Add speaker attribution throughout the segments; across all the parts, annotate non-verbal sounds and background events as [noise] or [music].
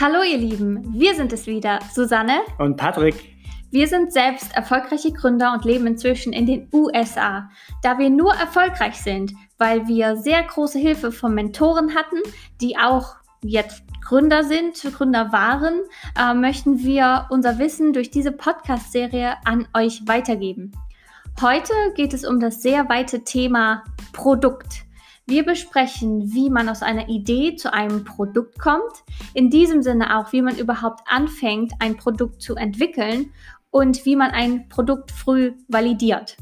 Speaker 1: Hallo ihr Lieben, wir sind es wieder, Susanne
Speaker 2: und Patrick.
Speaker 1: Wir sind selbst erfolgreiche Gründer und leben inzwischen in den USA. Da wir nur erfolgreich sind, weil wir sehr große Hilfe von Mentoren hatten, die auch jetzt Gründer sind, Gründer waren, äh, möchten wir unser Wissen durch diese Podcast-Serie an euch weitergeben. Heute geht es um das sehr weite Thema Produkt. Wir besprechen, wie man aus einer Idee zu einem Produkt kommt, in diesem Sinne auch, wie man überhaupt anfängt, ein Produkt zu entwickeln und wie man ein Produkt früh validiert.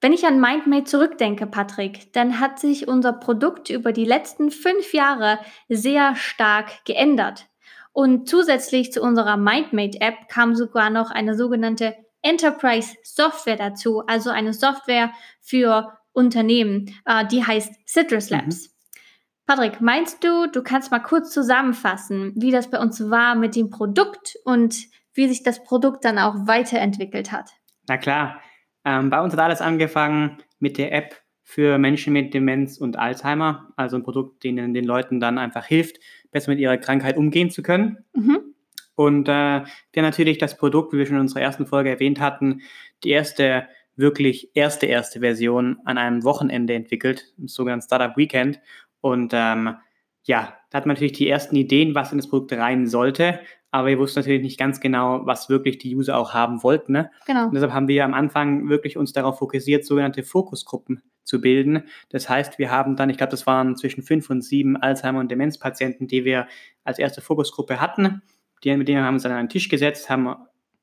Speaker 1: Wenn ich an MindMate zurückdenke, Patrick, dann hat sich unser Produkt über die letzten fünf Jahre sehr stark geändert. Und zusätzlich zu unserer MindMate-App kam sogar noch eine sogenannte Enterprise Software dazu, also eine Software für Unternehmen, äh, die heißt Citrus mhm. Labs. Mhm. Patrick, meinst du, du kannst mal kurz zusammenfassen, wie das bei uns war mit dem Produkt und wie sich das Produkt dann auch weiterentwickelt hat?
Speaker 2: Na klar, ähm, bei uns hat alles angefangen mit der App für Menschen mit Demenz und Alzheimer, also ein Produkt, denen den Leuten dann einfach hilft, besser mit ihrer Krankheit umgehen zu können. Mhm. Und äh, wir natürlich das Produkt, wie wir schon in unserer ersten Folge erwähnt hatten, die erste, wirklich erste, erste Version an einem Wochenende entwickelt, im sogenannten Startup Weekend. Und ähm, ja, da hat man natürlich die ersten Ideen, was in das Produkt rein sollte, aber wir wussten natürlich nicht ganz genau, was wirklich die User auch haben wollten. Ne? Genau. Und deshalb haben wir am Anfang wirklich uns darauf fokussiert, sogenannte Fokusgruppen zu bilden. Das heißt, wir haben dann, ich glaube, das waren zwischen fünf und sieben Alzheimer- und Demenzpatienten, die wir als erste Fokusgruppe hatten. Die, mit denen haben wir uns dann an einen Tisch gesetzt, haben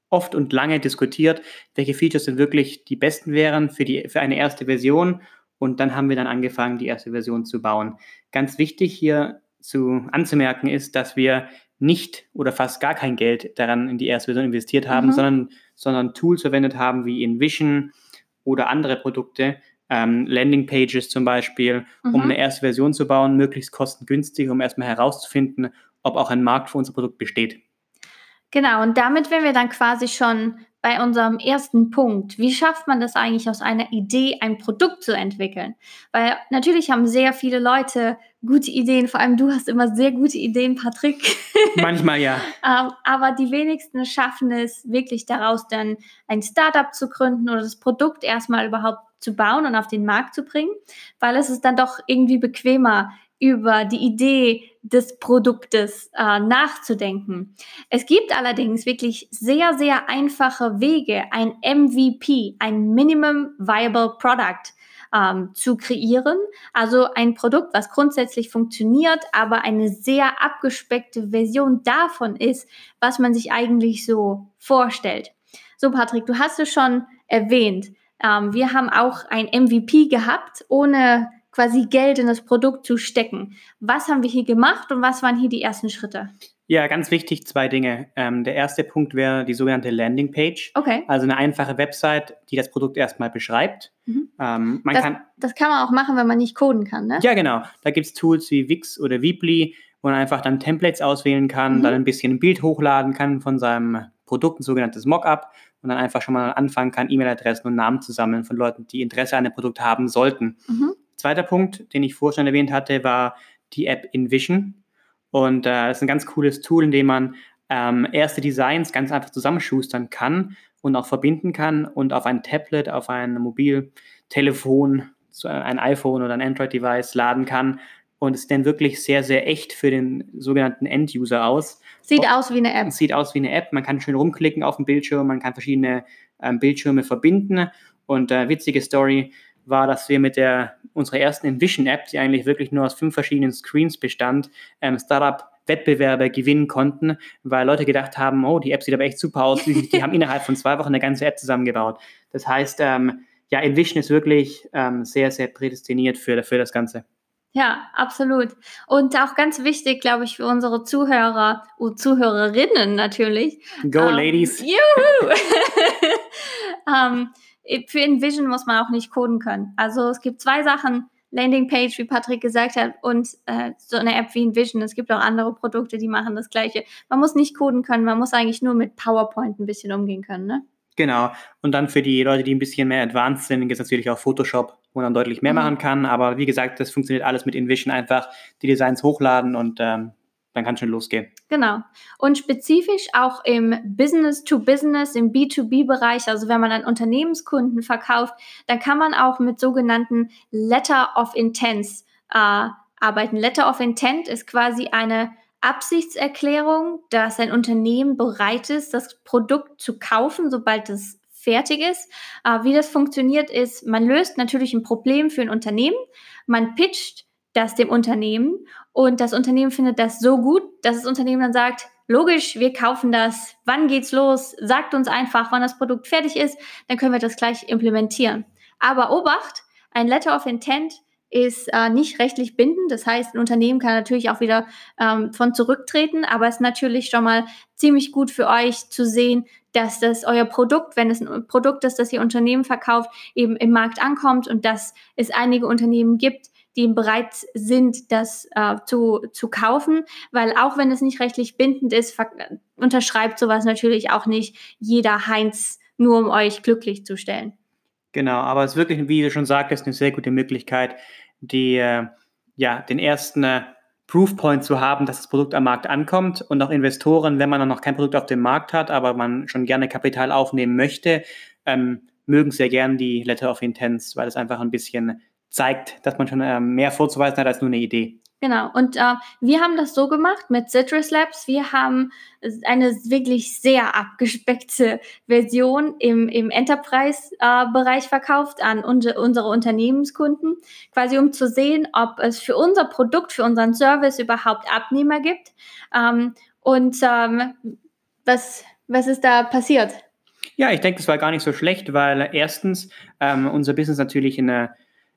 Speaker 2: oft und lange diskutiert, welche Features denn wirklich die besten wären für, die, für eine erste Version. Und dann haben wir dann angefangen, die erste Version zu bauen. Ganz wichtig hier zu, anzumerken ist, dass wir nicht oder fast gar kein Geld daran in die erste Version investiert haben, mhm. sondern, sondern Tools verwendet haben wie InVision oder andere Produkte, ähm, Landingpages zum Beispiel, mhm. um eine erste Version zu bauen, möglichst kostengünstig, um erstmal herauszufinden, ob auch ein Markt für unser Produkt besteht.
Speaker 1: Genau, und damit wären wir dann quasi schon bei unserem ersten Punkt. Wie schafft man das eigentlich aus einer Idee ein Produkt zu entwickeln? Weil natürlich haben sehr viele Leute gute Ideen, vor allem du hast immer sehr gute Ideen, Patrick. [laughs]
Speaker 2: Manchmal ja.
Speaker 1: Ähm, aber die wenigsten schaffen es wirklich daraus dann ein Startup zu gründen oder das Produkt erstmal überhaupt zu bauen und auf den Markt zu bringen, weil es ist dann doch irgendwie bequemer, über die Idee des Produktes äh, nachzudenken. Es gibt allerdings wirklich sehr, sehr einfache Wege, ein MVP, ein Minimum Viable Product, ähm, zu kreieren. Also ein Produkt, was grundsätzlich funktioniert, aber eine sehr abgespeckte Version davon ist, was man sich eigentlich so vorstellt. So, Patrick, du hast es schon erwähnt. Ähm, wir haben auch ein MVP gehabt, ohne quasi Geld in das Produkt zu stecken. Was haben wir hier gemacht und was waren hier die ersten Schritte?
Speaker 2: Ja, ganz wichtig, zwei Dinge. Ähm, der erste Punkt wäre die sogenannte Landingpage. Okay. Also eine einfache Website, die das Produkt erstmal beschreibt. Mhm.
Speaker 1: Ähm, man das, kann, das kann man auch machen, wenn man nicht coden kann, ne?
Speaker 2: Ja, genau. Da gibt es Tools wie Wix oder Weebly, wo man einfach dann Templates auswählen kann, mhm. dann ein bisschen ein Bild hochladen kann von seinem Produkt, ein sogenanntes Mockup, und dann einfach schon mal anfangen kann, E-Mail-Adressen und Namen zu sammeln von Leuten, die Interesse an dem Produkt haben sollten. Mhm. Zweiter Punkt, den ich vorher schon erwähnt hatte, war die App InVision. Und äh, das ist ein ganz cooles Tool, in dem man ähm, erste Designs ganz einfach zusammenschustern kann und auch verbinden kann und auf ein Tablet, auf ein Mobiltelefon, ein iPhone oder ein Android-Device laden kann. Und es sieht dann wirklich sehr, sehr echt für den sogenannten End-User aus.
Speaker 1: Sieht aus wie eine App.
Speaker 2: Sieht aus wie eine App. Man kann schön rumklicken auf dem Bildschirm, man kann verschiedene ähm, Bildschirme verbinden. Und äh, witzige Story, war, dass wir mit der unserer ersten Envision-App, die eigentlich wirklich nur aus fünf verschiedenen Screens bestand, ähm, Startup-Wettbewerbe gewinnen konnten, weil Leute gedacht haben, oh, die App sieht aber echt super aus. Die, die haben [laughs] innerhalb von zwei Wochen eine ganze App zusammengebaut. Das heißt, ähm, ja, Envision ist wirklich ähm, sehr, sehr prädestiniert für, für das Ganze.
Speaker 1: Ja, absolut. Und auch ganz wichtig, glaube ich, für unsere Zuhörer und Zuhörerinnen natürlich.
Speaker 2: Go, ähm, Ladies!
Speaker 1: Juhu! um, [laughs] [laughs] für InVision muss man auch nicht coden können. Also es gibt zwei Sachen, Landingpage, wie Patrick gesagt hat, und äh, so eine App wie InVision. Es gibt auch andere Produkte, die machen das Gleiche. Man muss nicht coden können, man muss eigentlich nur mit PowerPoint ein bisschen umgehen können, ne?
Speaker 2: Genau. Und dann für die Leute, die ein bisschen mehr advanced sind, gibt es natürlich auch Photoshop, wo man deutlich mehr mhm. machen kann. Aber wie gesagt, das funktioniert alles mit InVision einfach. Die Designs hochladen und ähm, dann kann es schon losgehen.
Speaker 1: Genau. Und spezifisch auch im Business-to-Business, im B2B-Bereich, also wenn man an Unternehmenskunden verkauft, dann kann man auch mit sogenannten Letter of Intents äh, arbeiten. Letter of Intent ist quasi eine Absichtserklärung, dass ein Unternehmen bereit ist, das Produkt zu kaufen, sobald es fertig ist. Äh, wie das funktioniert, ist, man löst natürlich ein Problem für ein Unternehmen, man pitcht das dem Unternehmen und das Unternehmen findet das so gut, dass das Unternehmen dann sagt, logisch, wir kaufen das, wann geht's los, sagt uns einfach, wann das Produkt fertig ist, dann können wir das gleich implementieren. Aber Obacht, ein Letter of Intent ist äh, nicht rechtlich bindend. Das heißt, ein Unternehmen kann natürlich auch wieder ähm, von zurücktreten, aber es ist natürlich schon mal ziemlich gut für euch zu sehen, dass das euer Produkt, wenn es ein Produkt ist, das ihr Unternehmen verkauft, eben im Markt ankommt und dass es einige Unternehmen gibt, die bereit sind, das äh, zu, zu kaufen, weil auch wenn es nicht rechtlich bindend ist, unterschreibt sowas natürlich auch nicht jeder Heinz, nur um euch glücklich zu stellen.
Speaker 2: Genau, aber es ist wirklich, wie du schon sagtest, eine sehr gute Möglichkeit, die, äh, ja, den ersten äh, Proofpoint zu haben, dass das Produkt am Markt ankommt und auch Investoren, wenn man noch kein Produkt auf dem Markt hat, aber man schon gerne Kapital aufnehmen möchte, ähm, mögen sehr gern die Letter of Intents, weil es einfach ein bisschen zeigt, dass man schon äh, mehr vorzuweisen hat als nur eine Idee.
Speaker 1: Genau. Und äh, wir haben das so gemacht mit Citrus Labs. Wir haben eine wirklich sehr abgespeckte Version im, im Enterprise-Bereich äh, verkauft an unsere, unsere Unternehmenskunden, quasi um zu sehen, ob es für unser Produkt, für unseren Service überhaupt Abnehmer gibt. Ähm, und ähm, was, was ist da passiert?
Speaker 2: Ja, ich denke, es war gar nicht so schlecht, weil erstens ähm, unser Business natürlich in einer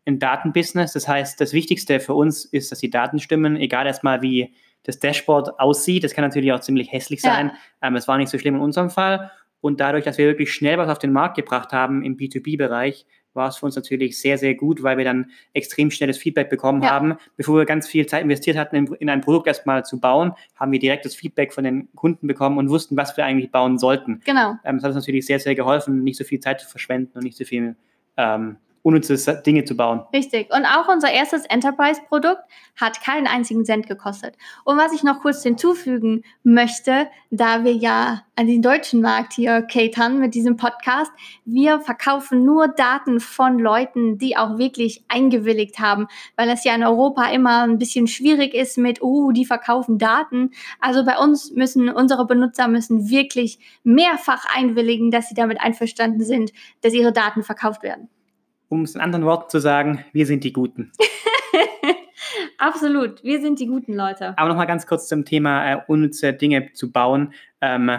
Speaker 2: ein Datenbusiness. Das heißt, das Wichtigste für uns ist, dass die Daten stimmen, egal erstmal wie das Dashboard aussieht. Das kann natürlich auch ziemlich hässlich sein. Ja. Ähm, es war nicht so schlimm in unserem Fall. Und dadurch, dass wir wirklich schnell was auf den Markt gebracht haben im B2B-Bereich, war es für uns natürlich sehr, sehr gut, weil wir dann extrem schnelles Feedback bekommen ja. haben. Bevor wir ganz viel Zeit investiert hatten, in, in ein Produkt erstmal zu bauen, haben wir direkt das Feedback von den Kunden bekommen und wussten, was wir eigentlich bauen sollten.
Speaker 1: Genau.
Speaker 2: Ähm, das hat uns natürlich sehr, sehr geholfen, nicht so viel Zeit zu verschwenden und nicht so viel ähm, unnütze Dinge zu bauen.
Speaker 1: Richtig. Und auch unser erstes Enterprise-Produkt hat keinen einzigen Cent gekostet. Und was ich noch kurz hinzufügen möchte, da wir ja an den deutschen Markt hier catern mit diesem Podcast, wir verkaufen nur Daten von Leuten, die auch wirklich eingewilligt haben, weil es ja in Europa immer ein bisschen schwierig ist mit, oh, die verkaufen Daten. Also bei uns müssen unsere Benutzer müssen wirklich mehrfach einwilligen, dass sie damit einverstanden sind, dass ihre Daten verkauft werden
Speaker 2: um es in anderen Worten zu sagen, wir sind die Guten. [laughs]
Speaker 1: Absolut, wir sind die guten Leute.
Speaker 2: Aber nochmal ganz kurz zum Thema äh, unnütze Dinge zu bauen. Ähm,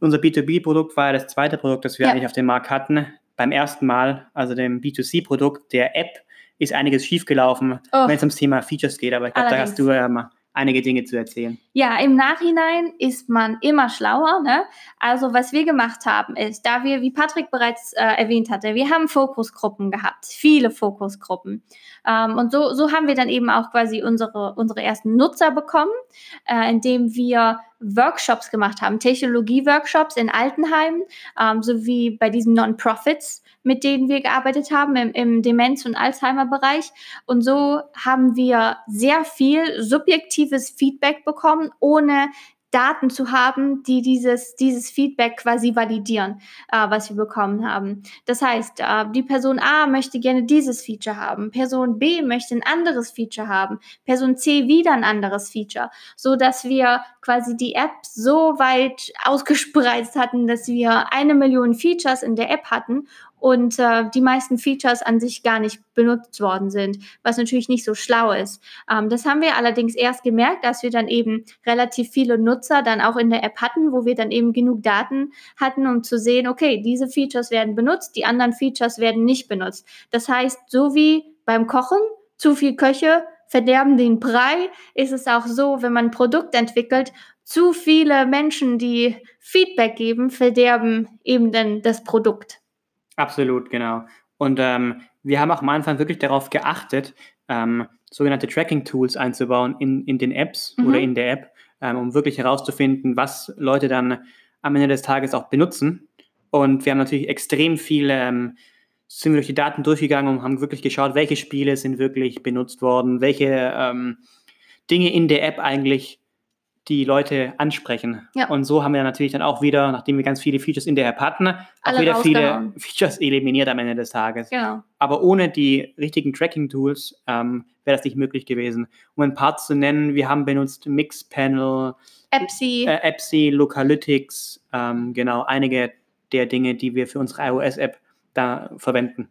Speaker 2: unser B2B-Produkt war das zweite Produkt, das wir ja. eigentlich auf dem Markt hatten. Beim ersten Mal, also dem B2C-Produkt, der App, ist einiges schiefgelaufen, oh. wenn es ums Thema Features geht. Aber ich glaube, da hast du ähm, einige Dinge zu erzählen.
Speaker 1: Ja, im Nachhinein ist man immer schlauer. Ne? Also was wir gemacht haben ist, da wir, wie Patrick bereits äh, erwähnt hatte, wir haben Fokusgruppen gehabt, viele Fokusgruppen. Ähm, und so, so haben wir dann eben auch quasi unsere, unsere ersten Nutzer bekommen, äh, indem wir Workshops gemacht haben, Technologie-Workshops in Altenheimen, ähm, sowie bei diesen Non-Profits, mit denen wir gearbeitet haben im, im Demenz- und Alzheimer-Bereich. Und so haben wir sehr viel subjektives Feedback bekommen, ohne Daten zu haben, die dieses, dieses Feedback quasi validieren, äh, was wir bekommen haben. Das heißt, äh, die Person A möchte gerne dieses Feature haben, Person B möchte ein anderes Feature haben, Person C wieder ein anderes Feature, so dass wir quasi die App so weit [laughs] ausgespreizt hatten, dass wir eine Million Features in der App hatten und äh, die meisten Features an sich gar nicht benutzt worden sind, was natürlich nicht so schlau ist. Ähm, das haben wir allerdings erst gemerkt, als wir dann eben relativ viele Nutzer dann auch in der App hatten, wo wir dann eben genug Daten hatten, um zu sehen, okay, diese Features werden benutzt, die anderen Features werden nicht benutzt. Das heißt, so wie beim Kochen, zu viel Köche verderben den Brei, ist es auch so, wenn man ein Produkt entwickelt, zu viele Menschen, die Feedback geben, verderben eben dann das Produkt.
Speaker 2: Absolut, genau. Und ähm, wir haben auch am Anfang wirklich darauf geachtet, ähm, sogenannte Tracking-Tools einzubauen in, in den Apps mhm. oder in der App, ähm, um wirklich herauszufinden, was Leute dann am Ende des Tages auch benutzen. Und wir haben natürlich extrem viele, ähm, sind wir durch die Daten durchgegangen und haben wirklich geschaut, welche Spiele sind wirklich benutzt worden, welche ähm, Dinge in der App eigentlich die Leute ansprechen. Ja. Und so haben wir natürlich dann auch wieder, nachdem wir ganz viele Features in der App hatten, auch Alle wieder viele [laughs] Features eliminiert am Ende des Tages. Genau. Aber ohne die richtigen Tracking-Tools ähm, wäre das nicht möglich gewesen. Um ein paar zu nennen, wir haben benutzt Mixpanel,
Speaker 1: Epsi,
Speaker 2: äh, Epsi Localytics, ähm, genau, einige der Dinge, die wir für unsere iOS-App da verwenden.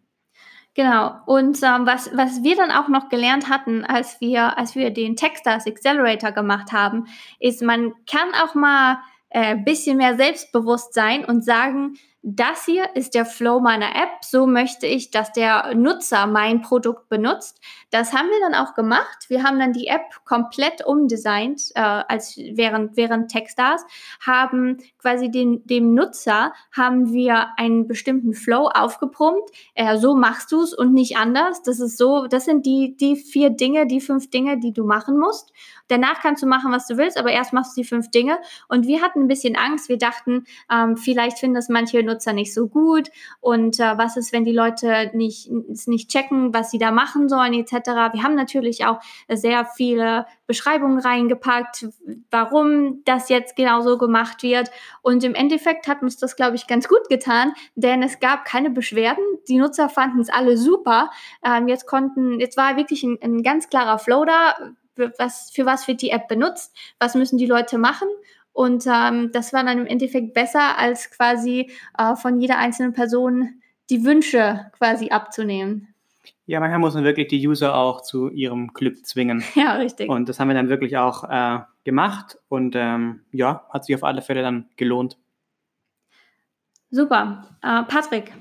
Speaker 1: Genau. Und ähm, was, was wir dann auch noch gelernt hatten, als wir, als wir den Techstars Accelerator gemacht haben, ist, man kann auch mal ein äh, bisschen mehr selbstbewusst sein und sagen, das hier ist der Flow meiner App, so möchte ich, dass der Nutzer mein Produkt benutzt. Das haben wir dann auch gemacht. Wir haben dann die App komplett umdesignt, äh, als während, während Techstars, haben quasi den, dem Nutzer haben wir einen bestimmten Flow aufgepumpt. Äh, so machst du es und nicht anders. Das ist so, das sind die, die vier Dinge, die fünf Dinge, die du machen musst. Danach kannst du machen, was du willst, aber erst machst du die fünf Dinge. Und wir hatten ein bisschen Angst. Wir dachten, ähm, vielleicht finden das manche Nutzer nicht so gut. Und äh, was ist, wenn die Leute nicht, nicht checken, was sie da machen sollen, etc. Wir haben natürlich auch sehr viele Beschreibungen reingepackt, warum das jetzt genau so gemacht wird. Und im Endeffekt hat uns das, glaube ich, ganz gut getan, denn es gab keine Beschwerden. Die Nutzer fanden es alle super. Ähm, jetzt konnten, jetzt war wirklich ein, ein ganz klarer Flow da was, für was wird die App benutzt, was müssen die Leute machen. Und ähm, das war dann im Endeffekt besser, als quasi äh, von jeder einzelnen Person die Wünsche quasi abzunehmen.
Speaker 2: Ja, manchmal muss man wirklich die User auch zu ihrem Glück zwingen. [laughs]
Speaker 1: Ja, richtig.
Speaker 2: Und das haben wir dann wirklich auch äh, gemacht und ähm, ja, hat sich auf alle Fälle dann gelohnt.
Speaker 1: Super. Äh, Patrick,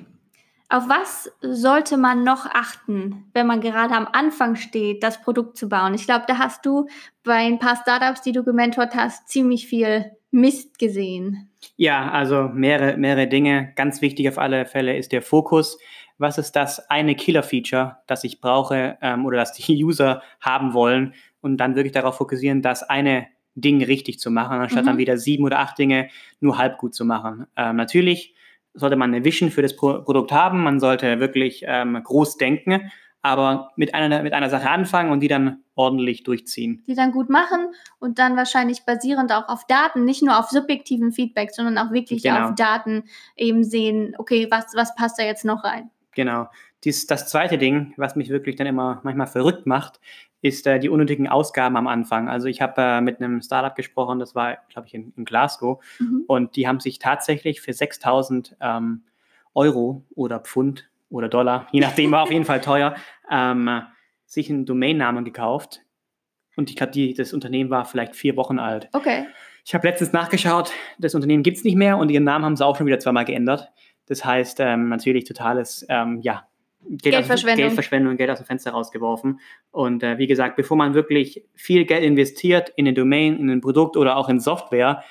Speaker 1: auf was sollte man noch achten, wenn man gerade am Anfang steht, das Produkt zu bauen? Ich glaube, da hast du bei ein paar Startups, die du gementort hast, ziemlich viel Mist gesehen.
Speaker 2: Ja, also mehrere, mehrere Dinge. Ganz wichtig auf alle Fälle ist der Fokus. Was ist das eine Killer-Feature, das ich brauche ähm, oder das die [laughs] User haben wollen und dann wirklich darauf fokussieren, das eine Ding richtig zu machen, anstatt mhm. dann wieder sieben oder acht Dinge nur halb gut zu machen. Ähm, natürlich sollte man eine Vision für das Pro Produkt haben, man sollte wirklich ähm, groß denken, aber mit einer, mit einer Sache anfangen und die dann ordentlich durchziehen.
Speaker 1: Die dann gut machen und dann wahrscheinlich basierend auch auf Daten, nicht nur auf subjektiven Feedback, sondern auch wirklich genau. auf Daten eben sehen, okay, was, was passt da jetzt noch rein?
Speaker 2: Genau. Dies, das zweite Ding, was mich wirklich dann immer manchmal verrückt macht, ist äh, die unnötigen Ausgaben am Anfang. Also ich habe äh, mit einem Startup gesprochen, das war, glaube ich, in, in Glasgow, mhm. und die haben sich tatsächlich für 6000 ähm, Euro oder Pfund oder Dollar, je nachdem, war auf jeden Fall teuer, [laughs] ähm, sich einen Domainnamen gekauft. Und ich glaube, das Unternehmen war vielleicht vier Wochen alt.
Speaker 1: Okay.
Speaker 2: Ich habe letztens nachgeschaut, das Unternehmen gibt es nicht mehr und ihren Namen haben sie auch schon wieder zweimal geändert. Das heißt, ähm, natürlich totales, ähm, ja, Geld Geldverschwendung. Aus, Geldverschwendung, Geld aus dem Fenster rausgeworfen. Und äh, wie gesagt, bevor man wirklich viel Geld investiert in eine Domain, in ein Produkt oder auch in Software,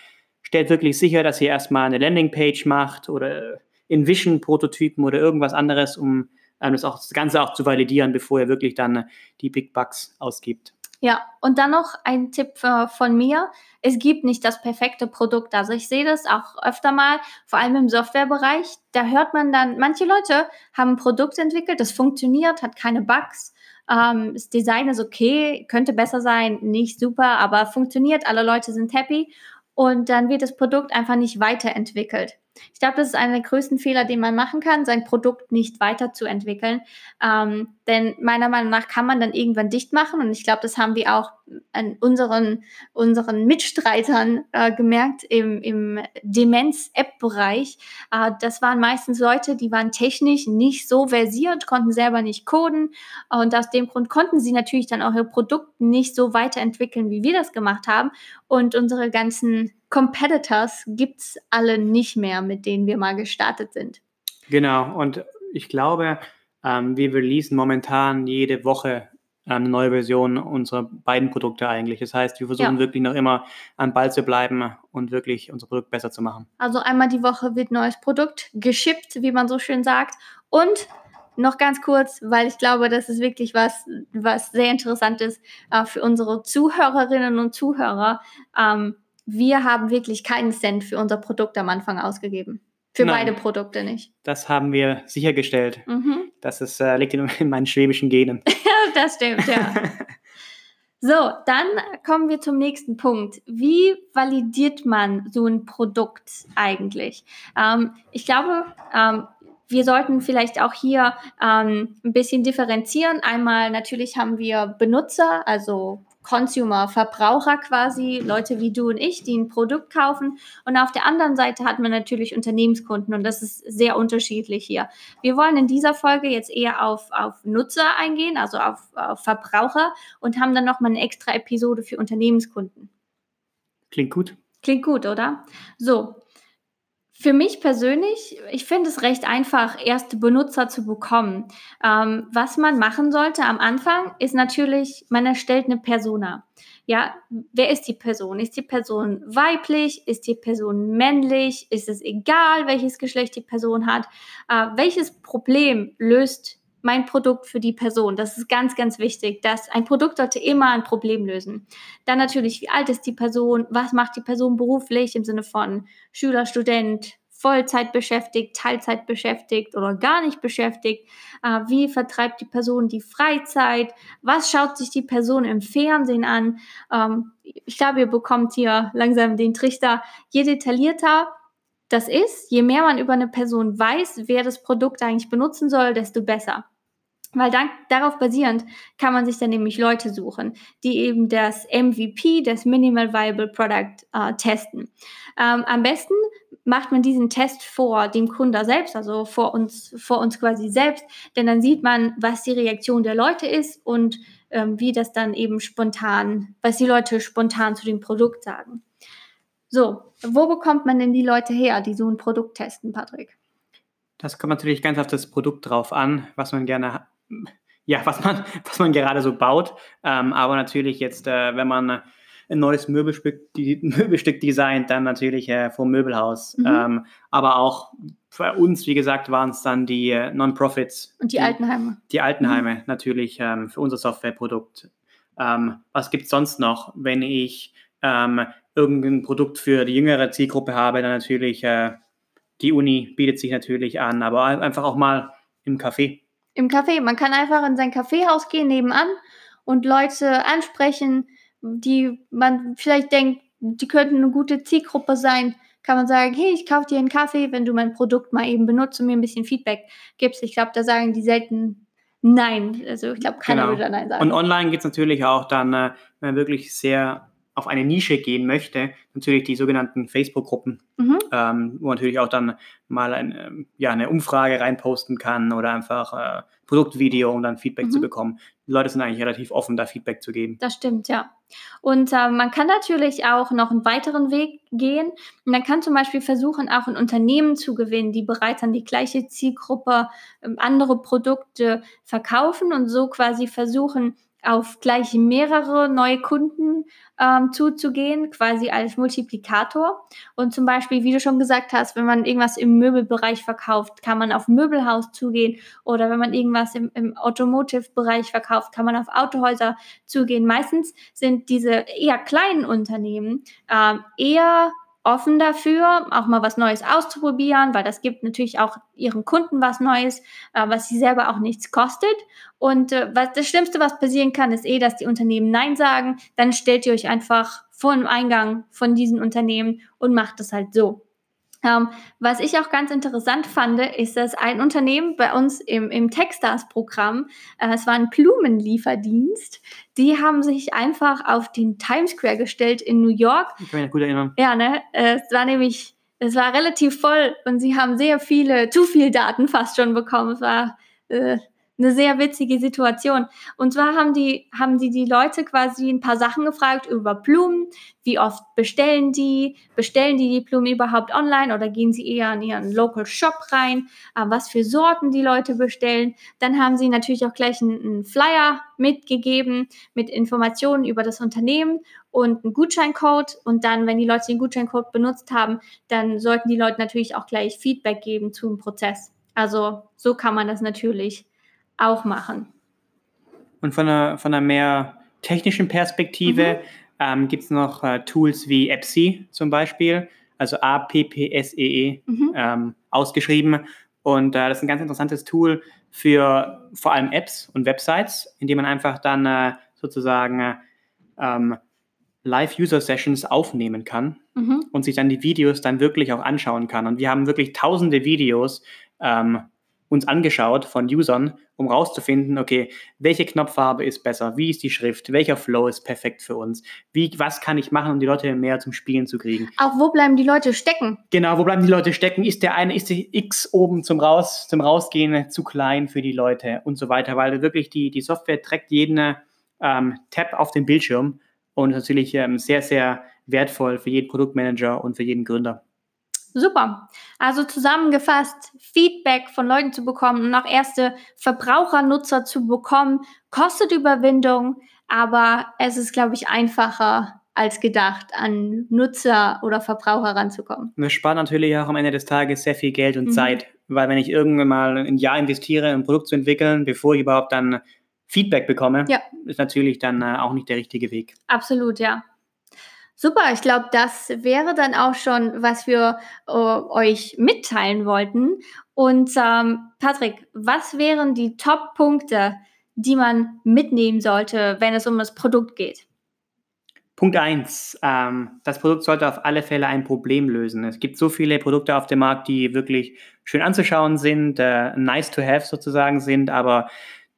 Speaker 2: stellt wirklich sicher, dass ihr erstmal eine Landingpage macht oder in Vision-Prototypen oder irgendwas anderes, um ähm, das, auch, das Ganze auch zu validieren, bevor ihr wirklich dann die Big Bucks ausgibt.
Speaker 1: Ja, und dann noch ein Tipp äh, von mir. Es gibt nicht das perfekte Produkt. Also ich sehe das auch öfter mal, vor allem im Softwarebereich. Da hört man dann, manche Leute haben ein Produkt entwickelt, das funktioniert, hat keine Bugs. Ähm, das Design ist okay, könnte besser sein, nicht super, aber funktioniert, alle Leute sind happy. Und dann wird das Produkt einfach nicht weiterentwickelt. Ich glaube, das ist einer der größten Fehler, den man machen kann, sein Produkt nicht weiterzuentwickeln. Ähm, denn meiner Meinung nach kann man dann irgendwann dicht machen. Und ich glaube, das haben wir auch an unseren, unseren Mitstreitern äh, gemerkt im, im Demenz-App-Bereich. Äh, das waren meistens Leute, die waren technisch nicht so versiert, konnten selber nicht coden. Und aus dem Grund konnten sie natürlich dann auch ihr Produkt nicht so weiterentwickeln, wie wir das gemacht haben. Und unsere ganzen Competitors gibt es alle nicht mehr, mit denen wir mal gestartet sind.
Speaker 2: Genau, und ich glaube, ähm, wir releasen momentan jede Woche eine neue Version unserer beiden Produkte eigentlich. Das heißt, wir versuchen ja. wirklich noch immer am Ball zu bleiben und wirklich unser Produkt besser zu machen.
Speaker 1: Also einmal die Woche wird neues Produkt geschippt, wie man so schön sagt. Und noch ganz kurz, weil ich glaube, das ist wirklich was, was sehr interessant ist äh, für unsere Zuhörerinnen und Zuhörer. Ähm, wir haben wirklich keinen Cent für unser Produkt am Anfang ausgegeben. Für Nein, beide Produkte nicht.
Speaker 2: Das haben wir sichergestellt. Mhm. Das ist, äh, liegt in, [laughs] in meinen schwäbischen Genen. [laughs]
Speaker 1: das stimmt, ja. So, dann kommen wir zum nächsten Punkt. Wie validiert man so ein Produkt eigentlich? Ähm, ich glaube, ähm, wir sollten vielleicht auch hier ähm, ein bisschen differenzieren. Einmal natürlich haben wir Benutzer, also Consumer, Verbraucher quasi, Leute wie du und ich, die ein Produkt kaufen. Und auf der anderen Seite hat man natürlich Unternehmenskunden und das ist sehr unterschiedlich hier. Wir wollen in dieser Folge jetzt eher auf, auf Nutzer eingehen, also auf, auf Verbraucher und haben dann nochmal eine extra Episode für Unternehmenskunden.
Speaker 2: Klingt gut.
Speaker 1: Klingt gut, oder? So, für mich persönlich, ich finde es recht einfach, erste Benutzer zu bekommen. Ähm, was man machen sollte am Anfang, ist natürlich, man erstellt eine Persona. Ja, wer ist die Person? Ist die Person weiblich? Ist die Person männlich? Ist es egal, welches Geschlecht die Person hat? Äh, welches Problem löst mein Produkt für die Person. Das ist ganz, ganz wichtig, dass ein Produkt sollte immer ein Problem lösen. Dann natürlich, wie alt ist die Person? Was macht die Person beruflich im Sinne von Schüler, Student, Vollzeit beschäftigt, Teilzeit beschäftigt oder gar nicht beschäftigt? Äh, wie vertreibt die Person die Freizeit? Was schaut sich die Person im Fernsehen an? Ähm, ich glaube, ihr bekommt hier langsam den Trichter. Je detaillierter das ist, je mehr man über eine Person weiß, wer das Produkt eigentlich benutzen soll, desto besser. Weil dann, darauf basierend kann man sich dann nämlich Leute suchen, die eben das MVP, das Minimal Viable Product, äh, testen. Ähm, am besten macht man diesen Test vor dem Kunde selbst, also vor uns, vor uns quasi selbst, denn dann sieht man, was die Reaktion der Leute ist und ähm, wie das dann eben spontan, was die Leute spontan zu dem Produkt sagen. So, wo bekommt man denn die Leute her, die so ein Produkt testen, Patrick?
Speaker 2: Das kommt natürlich ganz auf das Produkt drauf an, was man gerne, ja, was man, [laughs] was man gerade so baut. Ähm, aber natürlich jetzt, äh, wenn man ein neues Möbelstück, die, Möbelstück designt, dann natürlich äh, vom Möbelhaus. Mhm. Ähm, aber auch für uns, wie gesagt, waren es dann die äh, Non-Profits.
Speaker 1: Und die, die, Altenheime.
Speaker 2: Die Altenheime mhm. natürlich ähm, für unser Softwareprodukt. Ähm, was gibt es sonst noch, wenn ich ähm, irgendein Produkt für die jüngere Zielgruppe habe, dann natürlich äh, die Uni bietet sich natürlich an, aber einfach auch mal im Café.
Speaker 1: Im Café. Man kann einfach in sein Kaffeehaus gehen nebenan und Leute ansprechen, die man vielleicht denkt, die könnten eine gute Zielgruppe sein. Kann man sagen, hey, ich kaufe dir einen Kaffee, wenn du mein Produkt mal eben benutzt und mir ein bisschen Feedback gibst. Ich glaube, da sagen die selten Nein. Also ich glaube, keiner genau. würde Nein sagen.
Speaker 2: Und online geht es natürlich auch dann, äh, wenn man wirklich sehr auf eine Nische gehen möchte, natürlich die sogenannten Facebook-Gruppen, mhm. ähm, wo man natürlich auch dann mal ein, ähm, ja, eine Umfrage reinposten kann oder einfach äh, Produktvideo, um dann Feedback mhm. zu bekommen. Die Leute sind eigentlich relativ offen, da Feedback zu geben.
Speaker 1: Das stimmt, ja. Und äh, man kann natürlich auch noch einen weiteren Weg gehen. Man kann zum Beispiel versuchen, auch ein Unternehmen zu gewinnen, die bereits an die gleiche Zielgruppe äh, andere Produkte verkaufen und so quasi versuchen, auf gleich mehrere neue Kunden ähm, zuzugehen, quasi als Multiplikator. Und zum Beispiel, wie du schon gesagt hast, wenn man irgendwas im Möbelbereich verkauft, kann man auf Möbelhaus zugehen. Oder wenn man irgendwas im, im Automotive-Bereich verkauft, kann man auf Autohäuser zugehen. Meistens sind diese eher kleinen Unternehmen ähm, eher offen dafür, auch mal was Neues auszuprobieren, weil das gibt natürlich auch ihren Kunden was Neues, äh, was sie selber auch nichts kostet. Und äh, was das Schlimmste, was passieren kann, ist eh, dass die Unternehmen Nein sagen. Dann stellt ihr euch einfach vor dem Eingang von diesen Unternehmen und macht es halt so. Ähm, was ich auch ganz interessant fand, ist, dass ein Unternehmen bei uns im, im Techstars-Programm, äh, es war ein Blumenlieferdienst, die haben sich einfach auf den Times Square gestellt in New York.
Speaker 2: Ich kann mich gut erinnern.
Speaker 1: Ja, ne? Es war nämlich, es war relativ voll und sie haben sehr viele, zu viel Daten fast schon bekommen. Es war äh, eine sehr witzige Situation. Und zwar haben die, haben die die Leute quasi ein paar Sachen gefragt über Blumen. Wie oft bestellen die? Bestellen die die Blumen überhaupt online oder gehen sie eher in ihren Local Shop rein? Äh, was für Sorten die Leute bestellen? Dann haben sie natürlich auch gleich einen, einen Flyer mitgegeben mit Informationen über das Unternehmen und einen Gutscheincode. Und dann, wenn die Leute den Gutscheincode benutzt haben, dann sollten die Leute natürlich auch gleich Feedback geben zum Prozess. Also so kann man das natürlich auch machen.
Speaker 2: Und von einer, von einer mehr technischen Perspektive mhm. ähm, gibt es noch äh, Tools wie Epsi zum Beispiel. also A-P-P-S-E-E, -E, mhm. ähm, ausgeschrieben. Und äh, das ist ein ganz interessantes Tool für vor allem Apps und Websites, in dem man einfach dann äh, sozusagen äh, ähm, Live-User-Sessions aufnehmen kann mhm. und sich dann die Videos dann wirklich auch anschauen kann. Und wir haben wirklich tausende Videos ähm, uns angeschaut von Usern, um rauszufinden, okay, welche Knopffarbe ist besser, wie ist die Schrift, welcher Flow ist perfekt für uns, wie, was kann ich machen, um die Leute mehr zum Spielen zu kriegen.
Speaker 1: Auch wo bleiben die Leute stecken?
Speaker 2: Genau, wo bleiben die Leute stecken? Ist der eine, ist die X oben zum Raus, zum Rausgehen zu klein für die Leute und so weiter, weil wirklich die, die Software trägt jeden ähm, Tab auf dem Bildschirm und natürlich ähm, sehr, sehr wertvoll für jeden Produktmanager und für jeden Gründer.
Speaker 1: Super. Also zusammengefasst, Feedback von Leuten zu bekommen und auch erste Verbrauchernutzer zu bekommen, kostet Überwindung, aber es ist, glaube ich, einfacher als gedacht, an Nutzer oder Verbraucher ranzukommen.
Speaker 2: Das spart natürlich auch am Ende des Tages sehr viel Geld und mhm. Zeit, weil wenn ich irgendwann mal ein Jahr investiere, ein Produkt zu entwickeln, bevor ich überhaupt dann Feedback bekomme, ja. ist natürlich dann äh, auch nicht der richtige Weg.
Speaker 1: Absolut, ja. Super, ich glaube, das wäre dann auch schon, was wir äh, euch mitteilen wollten. Und ähm, Patrick, was wären die Top-Punkte, die man mitnehmen sollte, wenn es um das Produkt geht?
Speaker 2: Punkt 1. Ähm, das Produkt sollte auf alle Fälle ein Problem lösen. Es gibt so viele Produkte auf dem Markt, die wirklich schön anzuschauen sind, äh, nice to have sozusagen sind, aber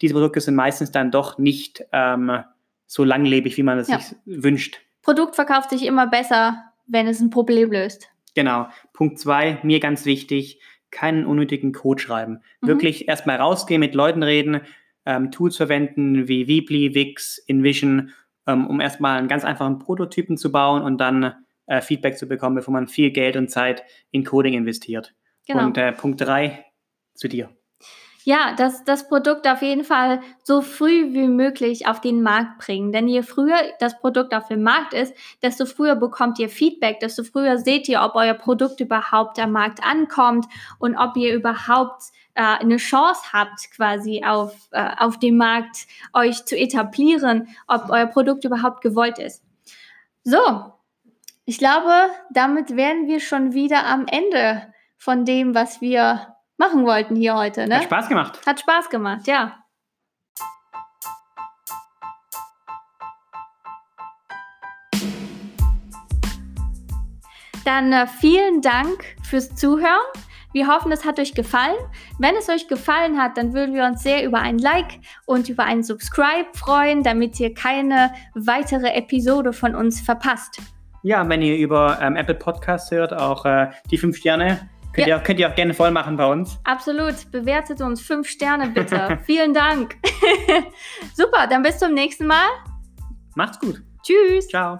Speaker 2: diese Produkte sind meistens dann doch nicht ähm, so langlebig, wie man es ja. sich wünscht.
Speaker 1: Produkt verkauft sich immer besser, wenn es ein Problem löst.
Speaker 2: Genau. Punkt zwei, mir ganz wichtig, keinen unnötigen Code schreiben. Mhm. Wirklich erstmal rausgehen, mit Leuten reden, ähm, Tools verwenden wie Weebly, Wix, InVision, ähm, um erstmal einen ganz einfachen Prototypen zu bauen und dann äh, Feedback zu bekommen, bevor man viel Geld und Zeit in Coding investiert. Genau. Und äh, Punkt drei, zu dir
Speaker 1: ja, das, das Produkt auf jeden Fall so früh wie möglich auf den Markt bringen. Denn je früher das Produkt auf dem Markt ist, desto früher bekommt ihr Feedback, desto früher seht ihr, ob euer Produkt überhaupt am Markt ankommt und ob ihr überhaupt äh, eine Chance habt, quasi auf, äh, auf dem Markt euch zu etablieren, ob euer Produkt überhaupt gewollt ist. So, ich glaube, damit wären wir schon wieder am Ende von dem, was wir machen wollten hier heute. Ne?
Speaker 2: Hat Spaß gemacht.
Speaker 1: Hat Spaß gemacht, ja. Dann äh, vielen Dank fürs Zuhören. Wir hoffen, es hat euch gefallen. Wenn es euch gefallen hat, dann würden wir uns sehr über ein Like und über einen Subscribe freuen, damit ihr keine weitere Episode von uns verpasst.
Speaker 2: Ja, wenn ihr über ähm, Apple Podcasts hört, auch äh, die fünf Sterne Könnt, ja. ihr, könnt ihr auch gerne voll machen bei uns.
Speaker 1: Absolut. Bewertet uns fünf Sterne bitte. [laughs] Vielen Dank. [laughs] Super, dann bis zum nächsten Mal.
Speaker 2: Macht's gut.
Speaker 1: Tschüss.
Speaker 2: Ciao.